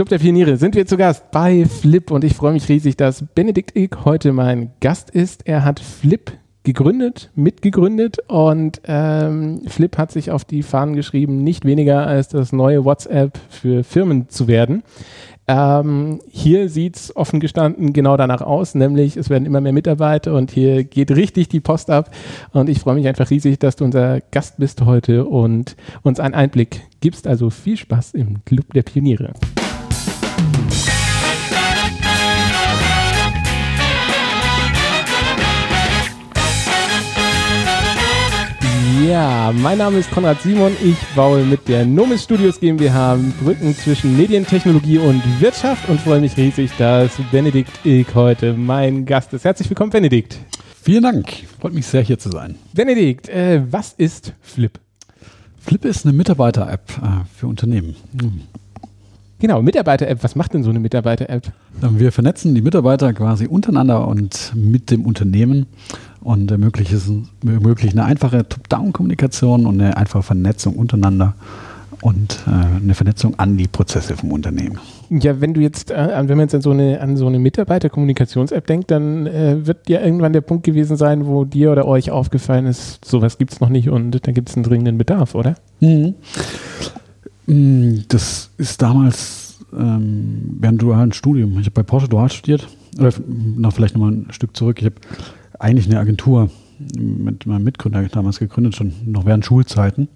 Club der Pioniere sind wir zu Gast bei Flip und ich freue mich riesig, dass Benedikt Ilk heute mein Gast ist. Er hat Flip gegründet, mitgegründet und ähm, Flip hat sich auf die Fahnen geschrieben, nicht weniger als das neue WhatsApp für Firmen zu werden. Ähm, hier sieht es offen gestanden genau danach aus, nämlich es werden immer mehr Mitarbeiter und hier geht richtig die Post ab. Und ich freue mich einfach riesig, dass du unser Gast bist heute und uns einen Einblick gibst. Also viel Spaß im Club der Pioniere. Ja, mein Name ist Konrad Simon. Ich baue mit der Nomis Studios GmbH Brücken zwischen Medientechnologie und Wirtschaft und freue mich riesig, dass Benedikt Ilk heute mein Gast ist. Herzlich willkommen, Benedikt. Vielen Dank. Freut mich sehr, hier zu sein. Benedikt, äh, was ist Flip? Flip ist eine Mitarbeiter-App äh, für Unternehmen. Hm. Genau, Mitarbeiter-App. Was macht denn so eine Mitarbeiter-App? Wir vernetzen die Mitarbeiter quasi untereinander und mit dem Unternehmen und ermöglichen, eine einfache Top-Down-Kommunikation und eine einfache Vernetzung untereinander und äh, eine Vernetzung an die Prozesse vom Unternehmen. Ja, wenn du jetzt, äh, wenn man jetzt an so eine, an so eine Mitarbeiter-Kommunikations-App denkt, dann äh, wird ja irgendwann der Punkt gewesen sein, wo dir oder euch aufgefallen ist, sowas gibt es noch nicht und da gibt es einen dringenden Bedarf, oder? Mhm. Mm, das ist damals ähm, während dualen Studium. Ich habe bei Porsche dual studiert. Oder noch vielleicht nochmal ein Stück zurück. Ich habe eigentlich eine Agentur mit meinem Mitgründer damals gegründet, schon noch während Schulzeiten.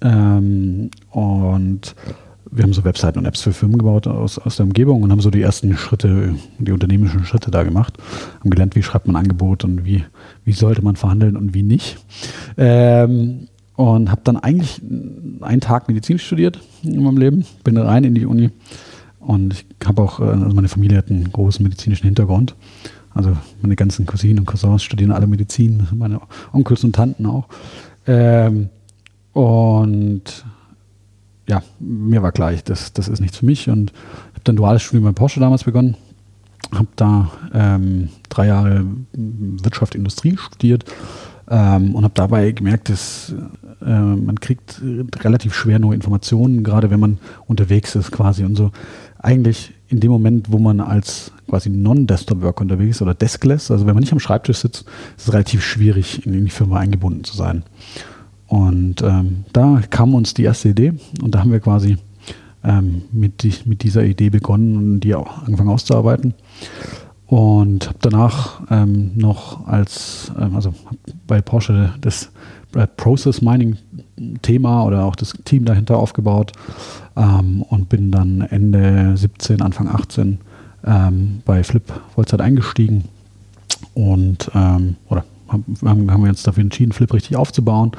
Ähm, und wir haben so Webseiten und Apps für Firmen gebaut aus, aus der Umgebung und haben so die ersten Schritte, die unternehmerischen Schritte da gemacht. Haben gelernt, wie schreibt man Angebot und wie, wie sollte man verhandeln und wie nicht. Ähm, und habe dann eigentlich einen Tag Medizin studiert in meinem Leben, bin rein in die Uni und ich habe auch, äh, also meine Familie hat einen großen medizinischen Hintergrund. Also meine ganzen Cousinen und Cousins studieren alle Medizin, meine Onkels und Tanten auch. Ähm, und ja, mir war gleich, das, das ist nichts für mich und habe dann duales Studium bei Porsche damals begonnen. Habe da ähm, drei Jahre Wirtschaft, Industrie studiert ähm, und habe dabei gemerkt, dass äh, man kriegt relativ schwer nur Informationen, gerade wenn man unterwegs ist quasi und so. Eigentlich in dem Moment, wo man als quasi Non-Desktop-Worker unterwegs ist oder Deskless, also wenn man nicht am Schreibtisch sitzt, ist es relativ schwierig, in die Firma eingebunden zu sein. Und ähm, da kam uns die erste Idee und da haben wir quasi ähm, mit, die, mit dieser Idee begonnen und die auch angefangen auszuarbeiten. Und habe danach ähm, noch als, ähm, also bei Porsche das äh, Process Mining Thema oder auch das Team dahinter aufgebaut ähm, und bin dann Ende 17, Anfang 18 ähm, bei Flip Vollzeit eingestiegen und ähm, oder haben, haben wir uns dafür entschieden, Flip richtig aufzubauen.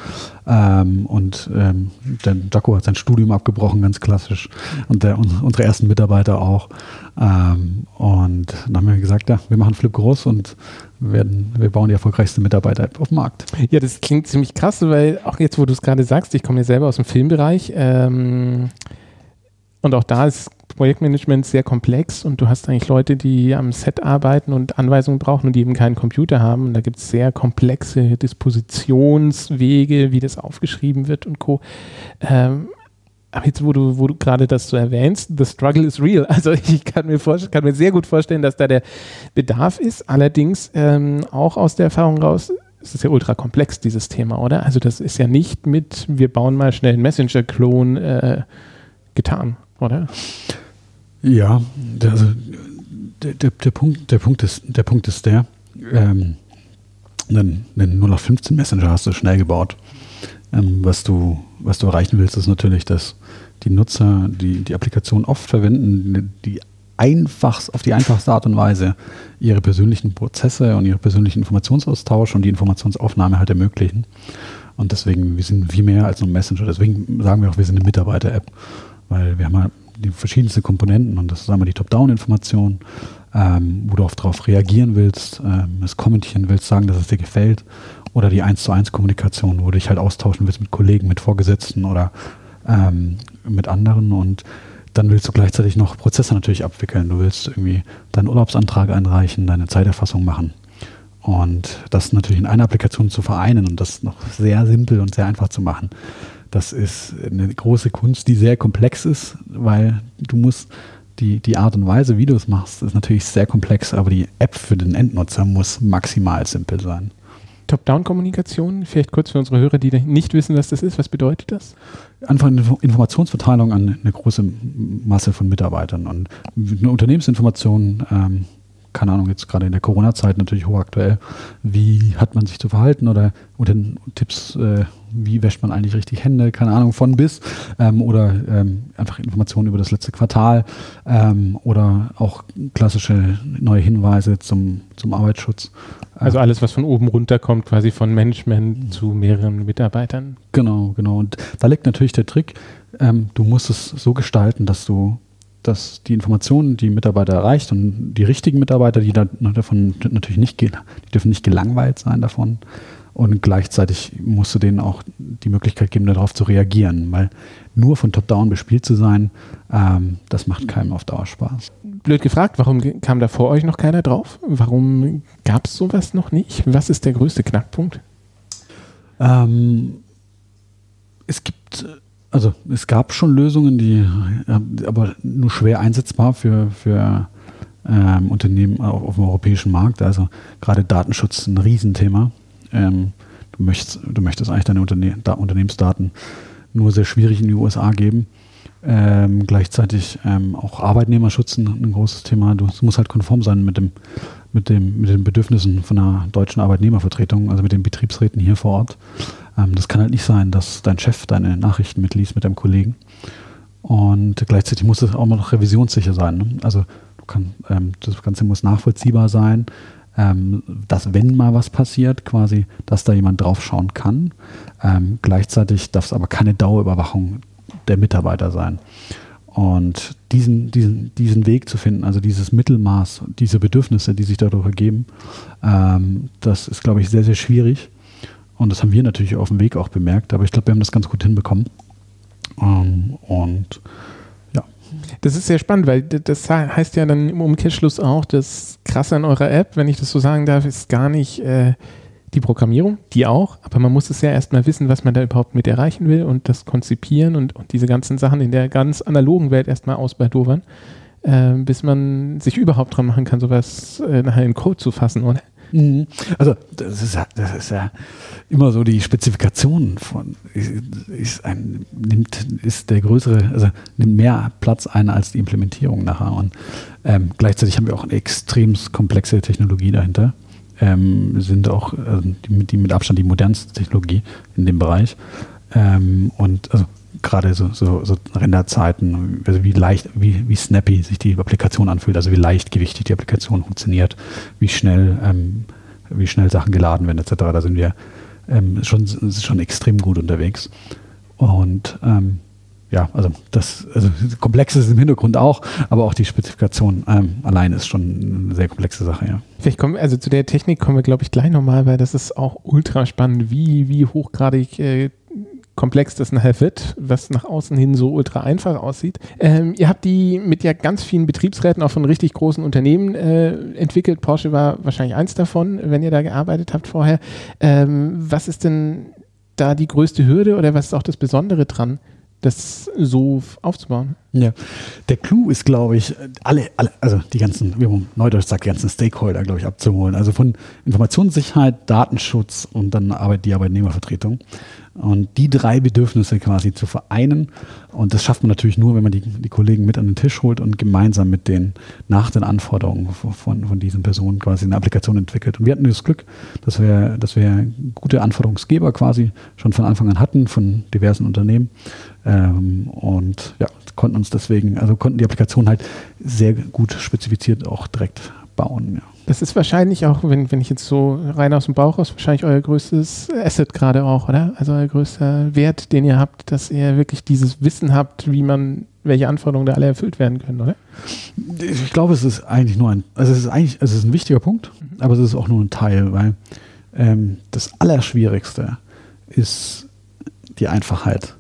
Ähm, und ähm, der Jaco hat sein Studium abgebrochen, ganz klassisch. Und der, unsere ersten Mitarbeiter auch. Ähm, und dann haben wir gesagt, ja, wir machen Flip groß und werden, wir bauen die erfolgreichste Mitarbeiter-App auf dem Markt. Ja, das klingt ziemlich krass, weil auch jetzt, wo du es gerade sagst, ich komme ja selber aus dem Filmbereich. Ähm, und auch da ist Projektmanagement sehr komplex und du hast eigentlich Leute, die am Set arbeiten und Anweisungen brauchen und die eben keinen Computer haben. Und da gibt es sehr komplexe Dispositionswege, wie das aufgeschrieben wird und Co. Ähm, aber jetzt, wo du, wo du gerade das so erwähnst, the struggle is real. Also ich kann mir, kann mir sehr gut vorstellen, dass da der Bedarf ist. Allerdings ähm, auch aus der Erfahrung raus, es ist ja ultra komplex, dieses Thema, oder? Also das ist ja nicht mit, wir bauen mal schnell einen Messenger-Klon äh, getan, oder? Ja, der, also der, der, der, Punkt, der, Punkt, ist, der Punkt ist der, ähm, einen, einen 0815 Messenger hast du schnell gebaut. Ähm, was, du, was du erreichen willst, ist natürlich, dass die Nutzer die, die Applikation oft verwenden, die einfachst, auf die einfachste Art und Weise ihre persönlichen Prozesse und ihre persönlichen Informationsaustausch und die Informationsaufnahme halt ermöglichen. Und deswegen, wir sind viel mehr als nur Messenger. Deswegen sagen wir auch, wir sind eine Mitarbeiter-App, weil wir haben halt die verschiedensten Komponenten und das ist einmal die Top-Down-Information, ähm, wo du auch darauf reagieren willst, ähm, es kommentieren willst, sagen, dass es dir gefällt oder die 1 zu 1 Kommunikation, wo du dich halt austauschen willst mit Kollegen, mit Vorgesetzten oder ähm, mit anderen und dann willst du gleichzeitig noch Prozesse natürlich abwickeln. Du willst irgendwie deinen Urlaubsantrag einreichen, deine Zeiterfassung machen. Und das natürlich in einer Applikation zu vereinen und das noch sehr simpel und sehr einfach zu machen, das ist eine große Kunst, die sehr komplex ist, weil du musst die, die Art und Weise, wie du es machst, ist natürlich sehr komplex, aber die App für den Endnutzer muss maximal simpel sein. Top-Down-Kommunikation, vielleicht kurz für unsere Hörer, die nicht wissen, was das ist. Was bedeutet das? Einfach eine Informationsverteilung an eine große Masse von Mitarbeitern und eine Unternehmensinformation. Ähm, keine Ahnung, jetzt gerade in der Corona-Zeit natürlich hochaktuell, wie hat man sich zu verhalten oder unter Tipps, äh, wie wäscht man eigentlich richtig Hände, keine Ahnung, von bis ähm, oder ähm, einfach Informationen über das letzte Quartal ähm, oder auch klassische neue Hinweise zum, zum Arbeitsschutz. Also alles, was von oben runter kommt, quasi von Management mhm. zu mehreren Mitarbeitern. Genau, genau. Und da liegt natürlich der Trick, ähm, du musst es so gestalten, dass du dass die Informationen die Mitarbeiter erreicht und die richtigen Mitarbeiter, die da davon natürlich nicht gehen, die dürfen nicht gelangweilt sein davon, und gleichzeitig musst du denen auch die Möglichkeit geben, darauf zu reagieren, weil nur von Top-Down bespielt zu sein, ähm, das macht keinem auf Dauer Spaß. Blöd gefragt, warum kam da vor euch noch keiner drauf? Warum gab es sowas noch nicht? Was ist der größte Knackpunkt? Ähm, es gibt, also es gab schon Lösungen, die äh, aber nur schwer einsetzbar für, für ähm, Unternehmen auf, auf dem europäischen Markt. Also gerade Datenschutz ein Riesenthema. Ähm, du, möchtest, du möchtest eigentlich deine Unterne da Unternehmensdaten nur sehr schwierig in die USA geben. Ähm, gleichzeitig ähm, auch Arbeitnehmerschutz ein, ein großes Thema. Du musst halt konform sein mit, dem, mit, dem, mit den Bedürfnissen von einer deutschen Arbeitnehmervertretung, also mit den Betriebsräten hier vor Ort. Ähm, das kann halt nicht sein, dass dein Chef deine Nachrichten mitliest mit deinem Kollegen. Und gleichzeitig muss es auch noch revisionssicher sein. Ne? Also kann, ähm, das Ganze muss nachvollziehbar sein ähm, dass wenn mal was passiert, quasi, dass da jemand draufschauen kann. Ähm, gleichzeitig darf es aber keine Dauerüberwachung der Mitarbeiter sein. Und diesen, diesen, diesen Weg zu finden, also dieses Mittelmaß, diese Bedürfnisse, die sich dadurch ergeben, ähm, das ist, glaube ich, sehr, sehr schwierig. Und das haben wir natürlich auf dem Weg auch bemerkt, aber ich glaube, wir haben das ganz gut hinbekommen. Ähm, und das ist sehr spannend, weil das heißt ja dann im Umkehrschluss auch, das Krasse an eurer App, wenn ich das so sagen darf, ist gar nicht äh, die Programmierung, die auch, aber man muss es ja erstmal wissen, was man da überhaupt mit erreichen will und das konzipieren und, und diese ganzen Sachen in der ganz analogen Welt erstmal ausbaldowern, äh, bis man sich überhaupt dran machen kann, sowas äh, nachher in Code zu fassen, oder? Mhm. Also das ist, das ist ja immer so die Spezifikation von ist ein nimmt ist der größere also nimmt mehr Platz ein als die Implementierung nachher und ähm, gleichzeitig haben wir auch eine extrem komplexe Technologie dahinter ähm, sind auch also die, die, mit Abstand die modernste Technologie in dem Bereich ähm, und also gerade so, so, so Renderzeiten, also wie leicht, wie, wie snappy sich die Applikation anfühlt, also wie leichtgewichtig die Applikation funktioniert, wie schnell, ähm, wie schnell Sachen geladen werden, etc. Da sind wir ähm, schon, schon extrem gut unterwegs. Und ähm, ja, also das, also komplex ist im Hintergrund auch, aber auch die Spezifikation ähm, allein ist schon eine sehr komplexe Sache, ja. Vielleicht kommen also zu der Technik kommen wir, glaube ich, gleich nochmal, weil das ist auch ultra spannend, wie, wie hochgradig äh, komplex das nachher wird, was nach außen hin so ultra einfach aussieht. Ähm, ihr habt die mit ja ganz vielen Betriebsräten auch von richtig großen Unternehmen äh, entwickelt. Porsche war wahrscheinlich eins davon, wenn ihr da gearbeitet habt vorher. Ähm, was ist denn da die größte Hürde oder was ist auch das Besondere dran, das so aufzubauen? Ja, der Clou ist, glaube ich, alle, alle, also die ganzen, wie man neudeutsch sagt, die ganzen Stakeholder, glaube ich, abzuholen. Also von Informationssicherheit, Datenschutz und dann Arbeit, die Arbeitnehmervertretung. Und die drei Bedürfnisse quasi zu vereinen. Und das schafft man natürlich nur, wenn man die, die Kollegen mit an den Tisch holt und gemeinsam mit denen nach den Anforderungen von, von diesen Personen quasi eine Applikation entwickelt. Und wir hatten das Glück, dass wir, dass wir gute Anforderungsgeber quasi schon von Anfang an hatten, von diversen Unternehmen. Ähm, und ja, konnten uns deswegen, also konnten die Applikation halt sehr gut spezifiziert auch direkt bauen. Ja. Das ist wahrscheinlich auch, wenn, wenn ich jetzt so rein aus dem Bauch raus, wahrscheinlich euer größtes Asset gerade auch, oder? Also euer größter Wert, den ihr habt, dass ihr wirklich dieses Wissen habt, wie man, welche Anforderungen da alle erfüllt werden können, oder? Ich glaube, es ist eigentlich nur ein, also es ist eigentlich, es ist ein wichtiger Punkt, mhm. aber es ist auch nur ein Teil, weil ähm, das Allerschwierigste ist die Einfachheit.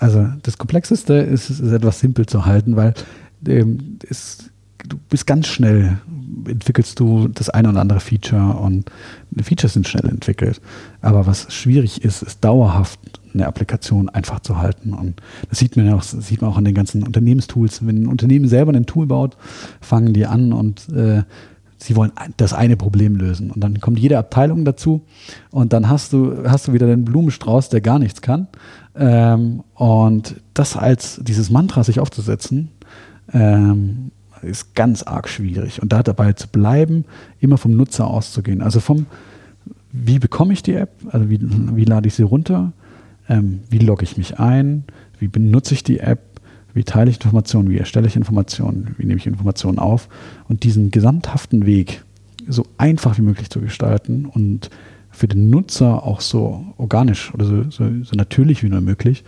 Also das Komplexeste ist, ist etwas simpel zu halten, weil ähm, es du bist ganz schnell, entwickelst du das eine oder andere Feature und Features sind schnell entwickelt. Aber was schwierig ist, ist dauerhaft eine Applikation einfach zu halten. Und das sieht man ja auch, sieht man auch an den ganzen Unternehmenstools. Wenn ein Unternehmen selber ein Tool baut, fangen die an und äh, sie wollen das eine Problem lösen. Und dann kommt jede Abteilung dazu und dann hast du, hast du wieder den Blumenstrauß, der gar nichts kann. Ähm, und das als dieses Mantra sich aufzusetzen, ähm, ist ganz arg schwierig. Und da dabei zu bleiben, immer vom Nutzer auszugehen. Also vom, wie bekomme ich die App? Also wie, wie lade ich sie runter? Ähm, wie logge ich mich ein? Wie benutze ich die App? Wie teile ich Informationen? Wie erstelle ich Informationen? Wie nehme ich Informationen auf? Und diesen gesamthaften Weg so einfach wie möglich zu gestalten und für den Nutzer auch so organisch oder so, so, so natürlich wie nur möglich,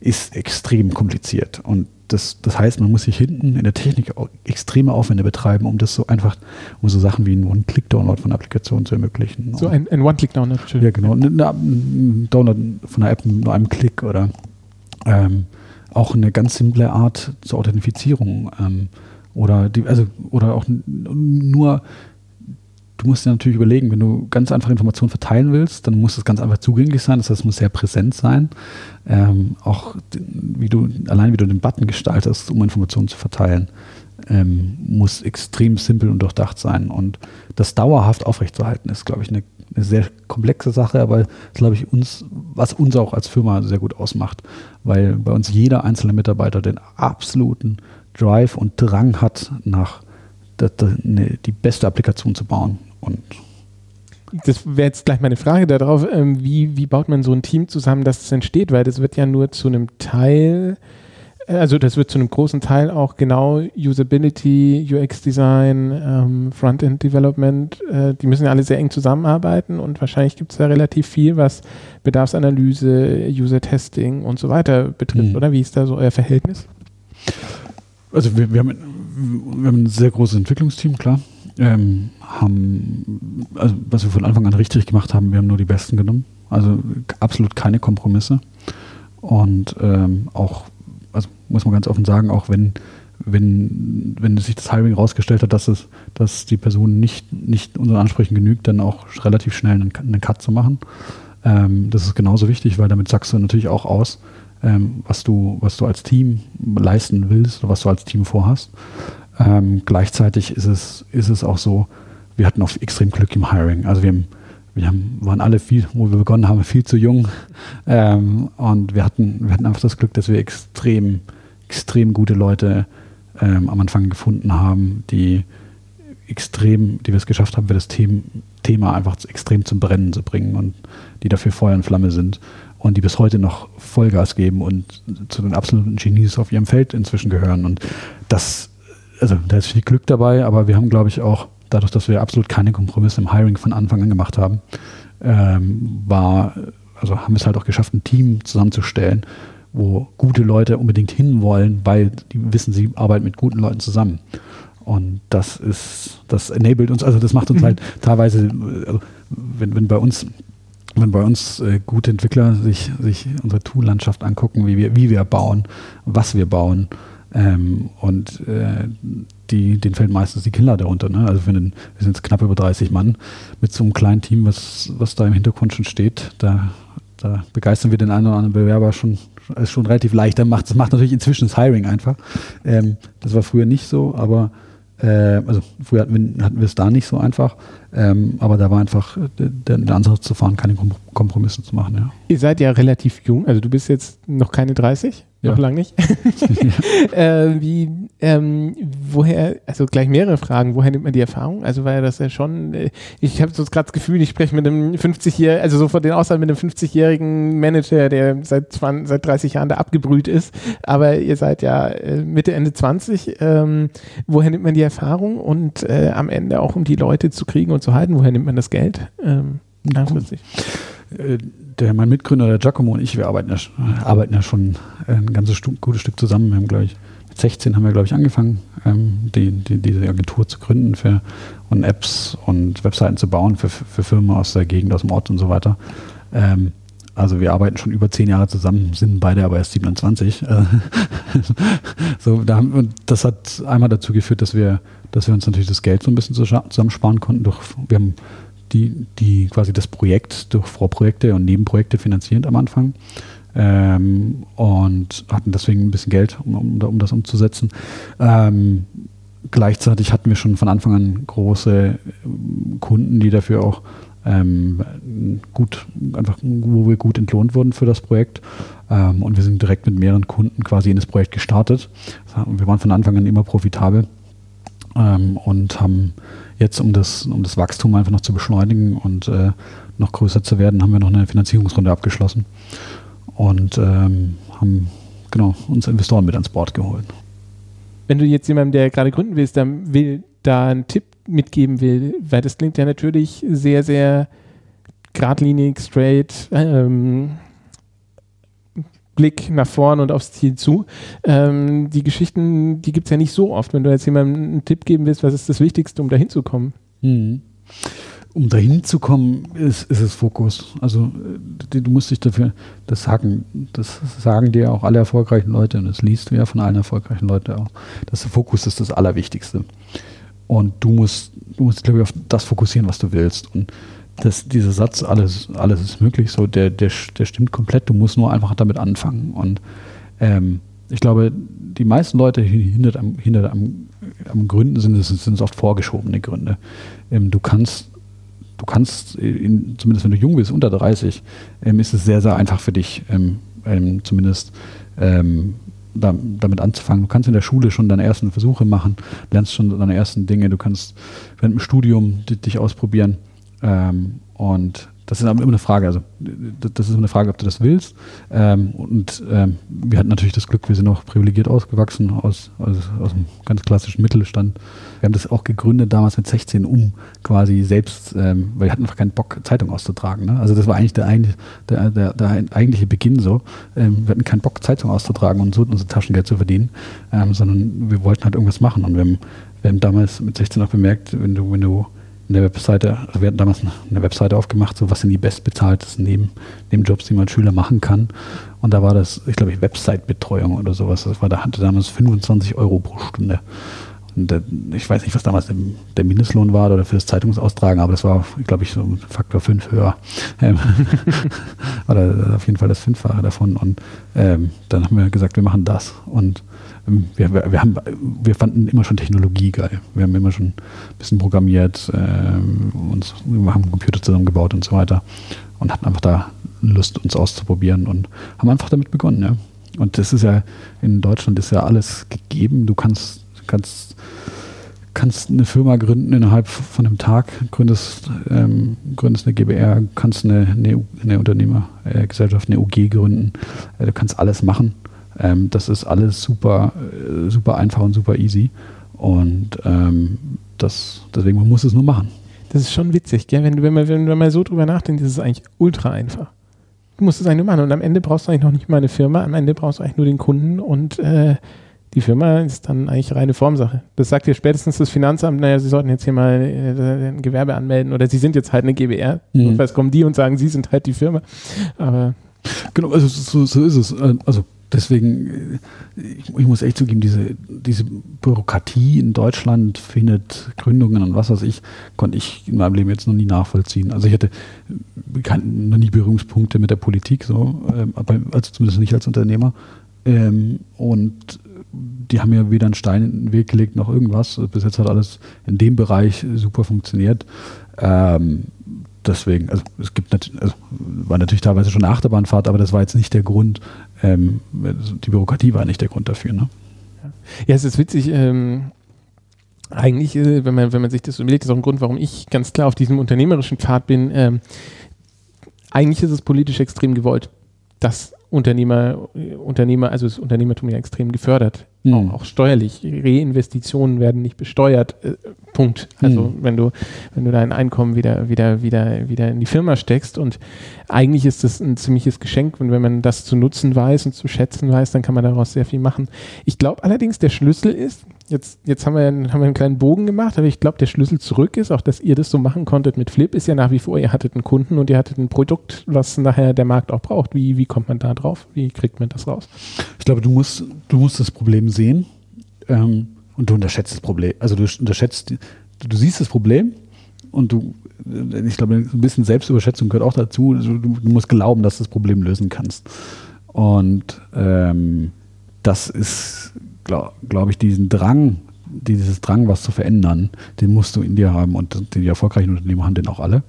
ist extrem kompliziert. Und das, das heißt, man muss sich hinten in der Technik extreme Aufwände betreiben, um das so einfach, um so Sachen wie einen One-Click-Download von Applikationen zu ermöglichen. So ein, ein One-Click-Download, Ja, genau. Ein Download von einer App mit nur einem Klick oder ähm, auch eine ganz simple Art zur Authentifizierung. Ähm, oder, die, also, oder auch nur du musst dir natürlich überlegen, wenn du ganz einfach Informationen verteilen willst, dann muss es ganz einfach zugänglich sein. Das heißt, es muss sehr präsent sein. Ähm, auch wie du, allein wie du den Button gestaltest, um Informationen zu verteilen, ähm, muss extrem simpel und durchdacht sein. Und das dauerhaft aufrechtzuerhalten, ist, glaube ich, eine, eine sehr komplexe Sache, aber glaube ich, uns, was uns auch als Firma sehr gut ausmacht, weil bei uns jeder einzelne Mitarbeiter den absoluten Drive und Drang hat nach ne, die beste Applikation zu bauen. Und das wäre jetzt gleich meine Frage darauf, ähm, wie, wie baut man so ein Team zusammen, dass es entsteht, weil das wird ja nur zu einem Teil, also das wird zu einem großen Teil auch genau Usability, UX-Design, ähm, Frontend-Development, äh, die müssen ja alle sehr eng zusammenarbeiten und wahrscheinlich gibt es da relativ viel, was Bedarfsanalyse, User-Testing und so weiter betrifft, mhm. oder? Wie ist da so euer Verhältnis? Also wir, wir, haben, wir haben ein sehr großes Entwicklungsteam, klar ähm, haben, also was wir von Anfang an richtig gemacht haben, wir haben nur die Besten genommen. Also absolut keine Kompromisse. Und ähm, auch, muss man ganz offen sagen, auch wenn, wenn, wenn sich das Hiring herausgestellt hat, dass es, dass die Person nicht, nicht unseren Ansprüchen genügt, dann auch relativ schnell einen, einen Cut zu machen. Ähm, das ist genauso wichtig, weil damit sagst du natürlich auch aus, ähm, was du, was du als Team leisten willst oder was du als Team vorhast. Ähm, gleichzeitig ist es, ist es auch so, wir hatten auch extrem Glück im Hiring. Also wir, wir haben, waren alle viel, wo wir begonnen haben, viel zu jung. Ähm, und wir hatten, wir hatten einfach das Glück, dass wir extrem, extrem gute Leute ähm, am Anfang gefunden haben, die extrem, die wir es geschafft haben, für das Thema, Thema einfach extrem zum Brennen zu bringen und die dafür Feuer und Flamme sind und die bis heute noch Vollgas geben und zu den absoluten Genies auf ihrem Feld inzwischen gehören. Und das also da ist viel Glück dabei, aber wir haben, glaube ich, auch dadurch, dass wir absolut keine Kompromisse im Hiring von Anfang an gemacht haben, ähm, war, also haben wir es halt auch geschafft, ein Team zusammenzustellen, wo gute Leute unbedingt hinwollen, weil die wissen, sie arbeiten mit guten Leuten zusammen. Und das ist, das enabled uns, also das macht uns mhm. halt teilweise, also wenn, wenn bei uns wenn bei uns äh, gute Entwickler sich, sich unsere Tool-Landschaft angucken, wie wir, wie wir bauen, was wir bauen, ähm, und äh, die, denen fällt meistens die Killer darunter. Ne? Also wenn, wir sind jetzt knapp über 30 Mann mit so einem kleinen Team, was, was da im Hintergrund schon steht, da, da begeistern wir den einen oder anderen Bewerber schon, ist schon relativ leicht. Das macht, das macht natürlich inzwischen das Hiring einfach. Ähm, das war früher nicht so, aber äh, also früher hatten wir, hatten wir es da nicht so einfach, ähm, aber da war einfach der, der, Ansatz zu fahren, keine Kompromisse zu machen. Ja. Ihr seid ja relativ jung, also du bist jetzt noch keine 30? Ja. Noch lange nicht. äh, wie, ähm, woher, also gleich mehrere Fragen, woher nimmt man die Erfahrung? Also weil das ja schon, äh, ich habe so gerade das Gefühl, ich spreche mit einem 50-jährigen, also so von den Aussagen mit einem 50-jährigen Manager, der seit, 20, seit 30 Jahren da abgebrüht ist, aber ihr seid ja äh, Mitte, Ende 20. Ähm, woher nimmt man die Erfahrung und äh, am Ende auch, um die Leute zu kriegen und zu halten, woher nimmt man das Geld? Ähm, langfristig. Äh, der, mein Mitgründer, der Giacomo und ich, wir arbeiten ja, arbeiten ja schon ein ganzes Stück, gutes Stück zusammen. Wir haben, glaube ich, mit 16 haben wir, glaube ich, angefangen, ähm, die, die, diese Agentur zu gründen für, und Apps und Webseiten zu bauen für, für Firmen aus der Gegend, aus dem Ort und so weiter. Ähm, Also wir arbeiten schon über zehn Jahre zusammen, sind beide aber erst 27. so, da haben, das hat einmal dazu geführt, dass wir, dass wir uns natürlich das Geld so ein bisschen zusammensparen konnten. Durch, wir haben die, die quasi das Projekt durch Vorprojekte und Nebenprojekte finanziert am Anfang ähm, und hatten deswegen ein bisschen Geld, um, um, um das umzusetzen. Ähm, gleichzeitig hatten wir schon von Anfang an große ähm, Kunden, die dafür auch ähm, gut, einfach, wo wir gut entlohnt wurden für das Projekt. Ähm, und wir sind direkt mit mehreren Kunden quasi in das Projekt gestartet. Wir waren von Anfang an immer profitabel ähm, und haben jetzt, um das, um das Wachstum einfach noch zu beschleunigen und äh, noch größer zu werden, haben wir noch eine Finanzierungsrunde abgeschlossen und ähm, haben genau uns Investoren mit ans Board geholt. Wenn du jetzt jemandem, der gerade gründen willst, dann will da einen Tipp mitgeben will, weil das klingt ja natürlich sehr, sehr geradlinig, straight, ähm, Blick nach vorn und aufs Ziel zu. Ähm, die Geschichten, die gibt es ja nicht so oft. Wenn du jetzt jemandem einen Tipp geben willst, was ist das Wichtigste, um dahin zu kommen? Mhm um dahin zu kommen, ist, ist es Fokus. Also äh, du musst dich dafür, das sagen, das sagen dir auch alle erfolgreichen Leute und das liest du ja von allen erfolgreichen Leuten auch. Das Fokus ist das Allerwichtigste. Und du musst, du musst, glaube ich, auf das fokussieren, was du willst. Und das, dieser Satz, alles, alles ist möglich, so, der, der, der stimmt komplett. Du musst nur einfach damit anfangen. Und ähm, ich glaube, die meisten Leute hinter am, hinter am, am Gründen sind es, sind oft vorgeschobene Gründe. Ähm, du kannst du kannst, in, zumindest wenn du jung bist, unter 30, ähm, ist es sehr, sehr einfach für dich, ähm, ähm, zumindest ähm, da, damit anzufangen. Du kannst in der Schule schon deine ersten Versuche machen, lernst schon deine ersten Dinge, du kannst während dem Studium dich ausprobieren ähm, und das ist aber immer eine Frage. Also, das ist immer eine Frage, ob du das willst. Ähm, und ähm, wir hatten natürlich das Glück, wir sind auch privilegiert ausgewachsen aus, aus, aus einem ganz klassischen Mittelstand. Wir haben das auch gegründet damals mit 16, um quasi selbst, ähm, weil wir hatten einfach keinen Bock, Zeitung auszutragen. Ne? Also, das war eigentlich der, der, der, der eigentliche Beginn so. Ähm, wir hatten keinen Bock, Zeitung auszutragen und so unser Taschengeld zu verdienen, ähm, sondern wir wollten halt irgendwas machen. Und wir haben, wir haben damals mit 16 auch bemerkt, wenn du, wenn du eine Webseite, wir hatten damals eine Webseite aufgemacht, so was sind die bestbezahltesten neben, neben Jobs, die man als Schüler machen kann. Und da war das, ich glaube, Website-Betreuung oder sowas. Das war, da hatte damals 25 Euro pro Stunde. Und der, ich weiß nicht, was damals der, Mindestlohn war oder für das Zeitungsaustragen, aber das war, glaube ich, so Faktor 5 höher. Ähm, oder auf jeden Fall das Fünffache davon. Und ähm, dann haben wir gesagt, wir machen das. Und wir, wir, wir, haben, wir fanden immer schon Technologie geil. Wir haben immer schon ein bisschen programmiert, äh, uns, wir haben Computer zusammengebaut und so weiter und hatten einfach da Lust, uns auszuprobieren und haben einfach damit begonnen. Ja. Und das ist ja, in Deutschland ist ja alles gegeben. Du kannst, kannst, kannst eine Firma gründen innerhalb von einem Tag, gründest, ähm, gründest eine GBR, kannst eine, eine, eine Unternehmergesellschaft, eine UG gründen. Äh, du kannst alles machen ähm, das ist alles super, äh, super einfach und super easy. Und ähm, das, deswegen man muss es nur machen. Das ist schon witzig, gell? Wenn, du, wenn, man, wenn man mal so drüber nachdenkt, ist es eigentlich ultra einfach. Du musst es eigentlich nur machen und am Ende brauchst du eigentlich noch nicht mal eine Firma, am Ende brauchst du eigentlich nur den Kunden und äh, die Firma ist dann eigentlich reine Formsache. Das sagt dir spätestens das Finanzamt, naja, Sie sollten jetzt hier mal äh, ein Gewerbe anmelden oder Sie sind jetzt halt eine GBR. Mhm. Und was kommen die und sagen, Sie sind halt die Firma. Aber Genau, also so, so ist es. Also deswegen, äh, ich, muss echt zugeben, diese, diese Bürokratie in Deutschland findet Gründungen und was weiß ich, konnte ich in meinem Leben jetzt noch nie nachvollziehen. Also ich hatte kein, noch nie Berührungspunkte mit der Politik, so, ähm, aber also zumindest nicht als Unternehmer. Ähm, und die haben ja weder einen Stein in den Weg gelegt noch irgendwas. Bis jetzt hat alles in dem Bereich super funktioniert. Ähm, deswegen, also es gibt natürlich, also war natürlich teilweise schon eine Achterbahnfahrt, aber das war jetzt nicht der Grund, ähm, die Bürokratie war nicht der Grund dafür. Ne? Ja, es ist witzig, ähm, eigentlich, äh, wenn, man, wenn man sich das überlegt, ist auch ein Grund, warum ich ganz klar auf diesem unternehmerischen Pfad bin. Ähm, eigentlich ist es politisch extrem gewollt, dass Unternehmer, Unternehmer, also das Unternehmertum ja extrem gefördert. Mhm. Auch, auch, steuerlich. Reinvestitionen werden nicht besteuert. Äh, Punkt. Also mhm. wenn du, wenn du dein Einkommen wieder, wieder, wieder, wieder in die Firma steckst und eigentlich ist das ein ziemliches Geschenk und wenn man das zu nutzen weiß und zu schätzen weiß, dann kann man daraus sehr viel machen. Ich glaube allerdings, der Schlüssel ist, jetzt, jetzt haben, wir, haben wir einen kleinen Bogen gemacht, aber ich glaube, der Schlüssel zurück ist, auch dass ihr das so machen konntet mit Flip, ist ja nach wie vor, ihr hattet einen Kunden und ihr hattet ein Produkt, was nachher der Markt auch braucht. Wie, wie kommt man da drauf? Wie kriegt man das raus? Ich glaube, du musst, du musst das Problem sehen ähm, und du unterschätzt das Problem. Also du unterschätzt, du, siehst das Problem und du, ich glaube, ein bisschen Selbstüberschätzung gehört auch dazu. Du, du musst glauben, dass du das Problem lösen kannst. Und ähm, das ist glaube glaub ich, diesen Drang, dieses Drang, was zu verändern, den musst du in dir haben und die erfolgreichen Unternehmer haben den auch alle.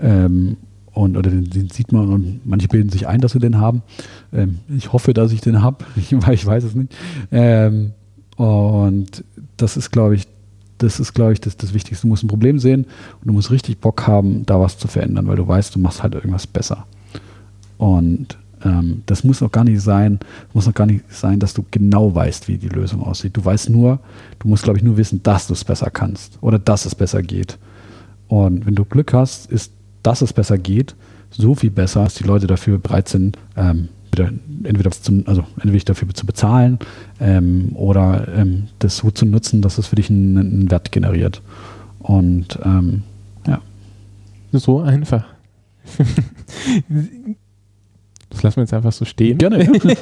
Ähm, und oder den, den, sieht man und manche bilden sich ein, dass sie den haben. Ähm, ich hoffe, dass ich den habe, weil ich weiß es nicht. Ähm, und das ist, glaube ich, das ist, glaube ich, das, das Wichtigste. Du musst ein Problem sehen und du musst richtig Bock haben, da was zu verändern, weil du weißt, du machst halt irgendwas besser. Und ähm, das muss auch gar nicht sein, muss auch gar nicht sein, dass du genau weißt, wie die Lösung aussieht. Du weißt nur, du musst, glaube ich, nur wissen, dass du es besser kannst oder dass es besser geht. Und wenn du Glück hast, ist, dass es besser geht, so viel besser, dass die Leute dafür bereit sind, ähm, entweder, zu, also entweder dafür zu bezahlen ähm, oder ähm, das so zu nutzen, dass es für dich einen, einen Wert generiert. Und ähm, ja. So einfach. Das lassen wir jetzt einfach so stehen. Gerne. Ja.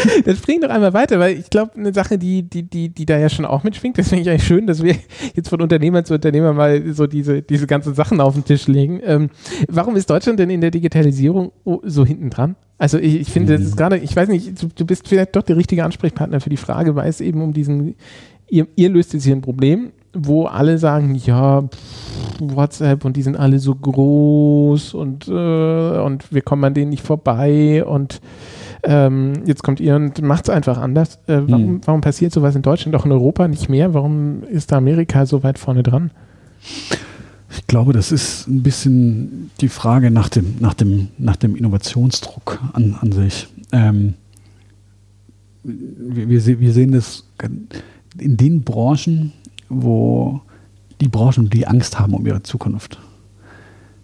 Dann springen doch einmal weiter, weil ich glaube, eine Sache, die, die, die, die da ja schon auch mitschwingt, das finde ich eigentlich schön, dass wir jetzt von Unternehmer zu Unternehmer mal so diese, diese ganzen Sachen auf den Tisch legen. Ähm, warum ist Deutschland denn in der Digitalisierung so hinten dran? Also ich, ich finde, das ist mhm. gerade, ich weiß nicht, du, du, bist vielleicht doch der richtige Ansprechpartner für die Frage, weil es eben um diesen, ihr, ihr löst jetzt hier ein Problem, wo alle sagen, ja, pff, WhatsApp und die sind alle so groß und, äh, und wir kommen an denen nicht vorbei und ähm, jetzt kommt ihr und macht es einfach anders. Äh, warum, hm. warum passiert sowas in Deutschland, auch in Europa nicht mehr? Warum ist da Amerika so weit vorne dran? Ich glaube, das ist ein bisschen die Frage nach dem, nach dem, nach dem Innovationsdruck an, an sich. Ähm, wir, wir, sehen das in den Branchen, wo die Branchen, die Angst haben um ihre Zukunft,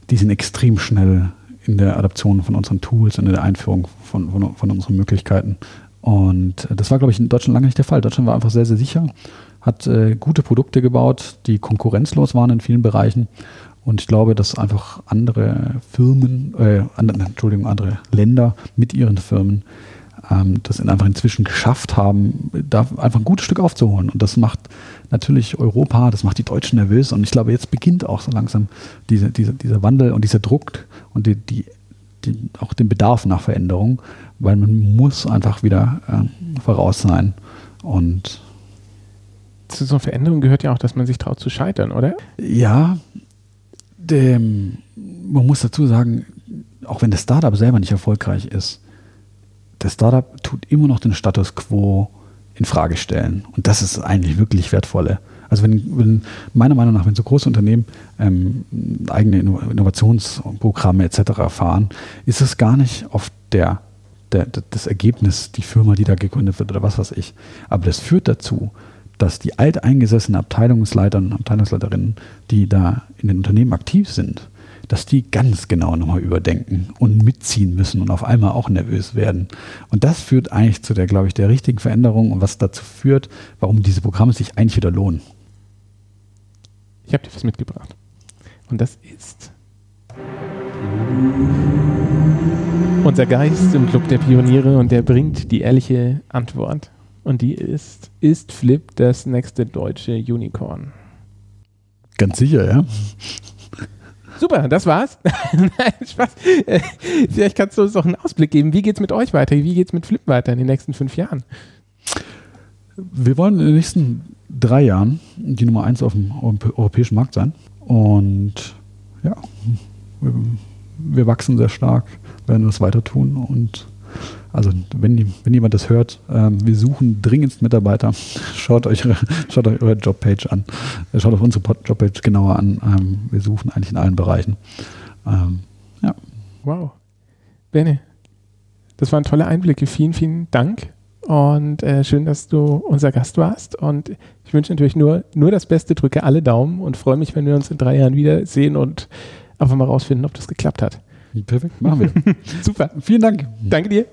die sind extrem schnell in der Adaption von unseren Tools und in der Einführung von, von, von unseren Möglichkeiten. Und das war, glaube ich, in Deutschland lange nicht der Fall. Deutschland war einfach sehr, sehr sicher, hat äh, gute Produkte gebaut, die konkurrenzlos waren in vielen Bereichen. Und ich glaube, dass einfach andere Firmen, äh, Entschuldigung, andere Länder mit ihren Firmen ähm, das einfach inzwischen geschafft haben, da einfach ein gutes Stück aufzuholen. Und das macht natürlich Europa, das macht die Deutschen nervös. Und ich glaube, jetzt beginnt auch so langsam diese, diese, dieser Wandel und dieser Druck und die, die, die, auch den Bedarf nach Veränderung, weil man muss einfach wieder äh, voraus sein. Und zu so einer Veränderung gehört ja auch, dass man sich traut zu scheitern, oder? Ja, dem, man muss dazu sagen, auch wenn das Startup selber nicht erfolgreich ist, das Startup tut immer noch den Status quo in Frage stellen. Und das ist eigentlich wirklich wertvolle. Also wenn, wenn meiner Meinung nach, wenn so große Unternehmen ähm, eigene Innovationsprogramme etc. fahren, ist es gar nicht oft der, der, das Ergebnis, die Firma, die da gegründet wird oder was weiß ich. Aber das führt dazu, dass die alteingesessenen Abteilungsleiter und Abteilungsleiterinnen, die da in den Unternehmen aktiv sind, dass die ganz genau nochmal überdenken und mitziehen müssen und auf einmal auch nervös werden. Und das führt eigentlich zu der, glaube ich, der richtigen Veränderung und was dazu führt, warum diese Programme sich eigentlich wieder lohnen. Ich habe dir was mitgebracht. Und das ist unser Geist im Club der Pioniere und der bringt die ehrliche Antwort. Und die ist, ist Flip das nächste deutsche Unicorn? Ganz sicher, ja. Super, das war's. Nein, Spaß. Äh, vielleicht kannst du uns doch einen Ausblick geben. Wie geht's mit euch weiter? Wie geht's mit Flip weiter in den nächsten fünf Jahren? Wir wollen in den nächsten drei Jahren die Nummer eins auf dem europäischen Markt sein. Und ja, wir, wir wachsen sehr stark, werden das weiter tun und also wenn, wenn jemand das hört, ähm, wir suchen dringend Mitarbeiter. Schaut euch, schaut euch eure Jobpage an. Schaut auf unsere Jobpage genauer an. Ähm, wir suchen eigentlich in allen Bereichen. Ähm, ja. Wow. Bene, Das waren tolle Einblicke. Vielen, vielen Dank. Und äh, schön, dass du unser Gast warst. Und ich wünsche natürlich nur, nur das Beste, drücke alle Daumen und freue mich, wenn wir uns in drei Jahren wiedersehen und einfach mal rausfinden, ob das geklappt hat. Perfekt, machen wir. Super. Vielen Dank. Danke dir.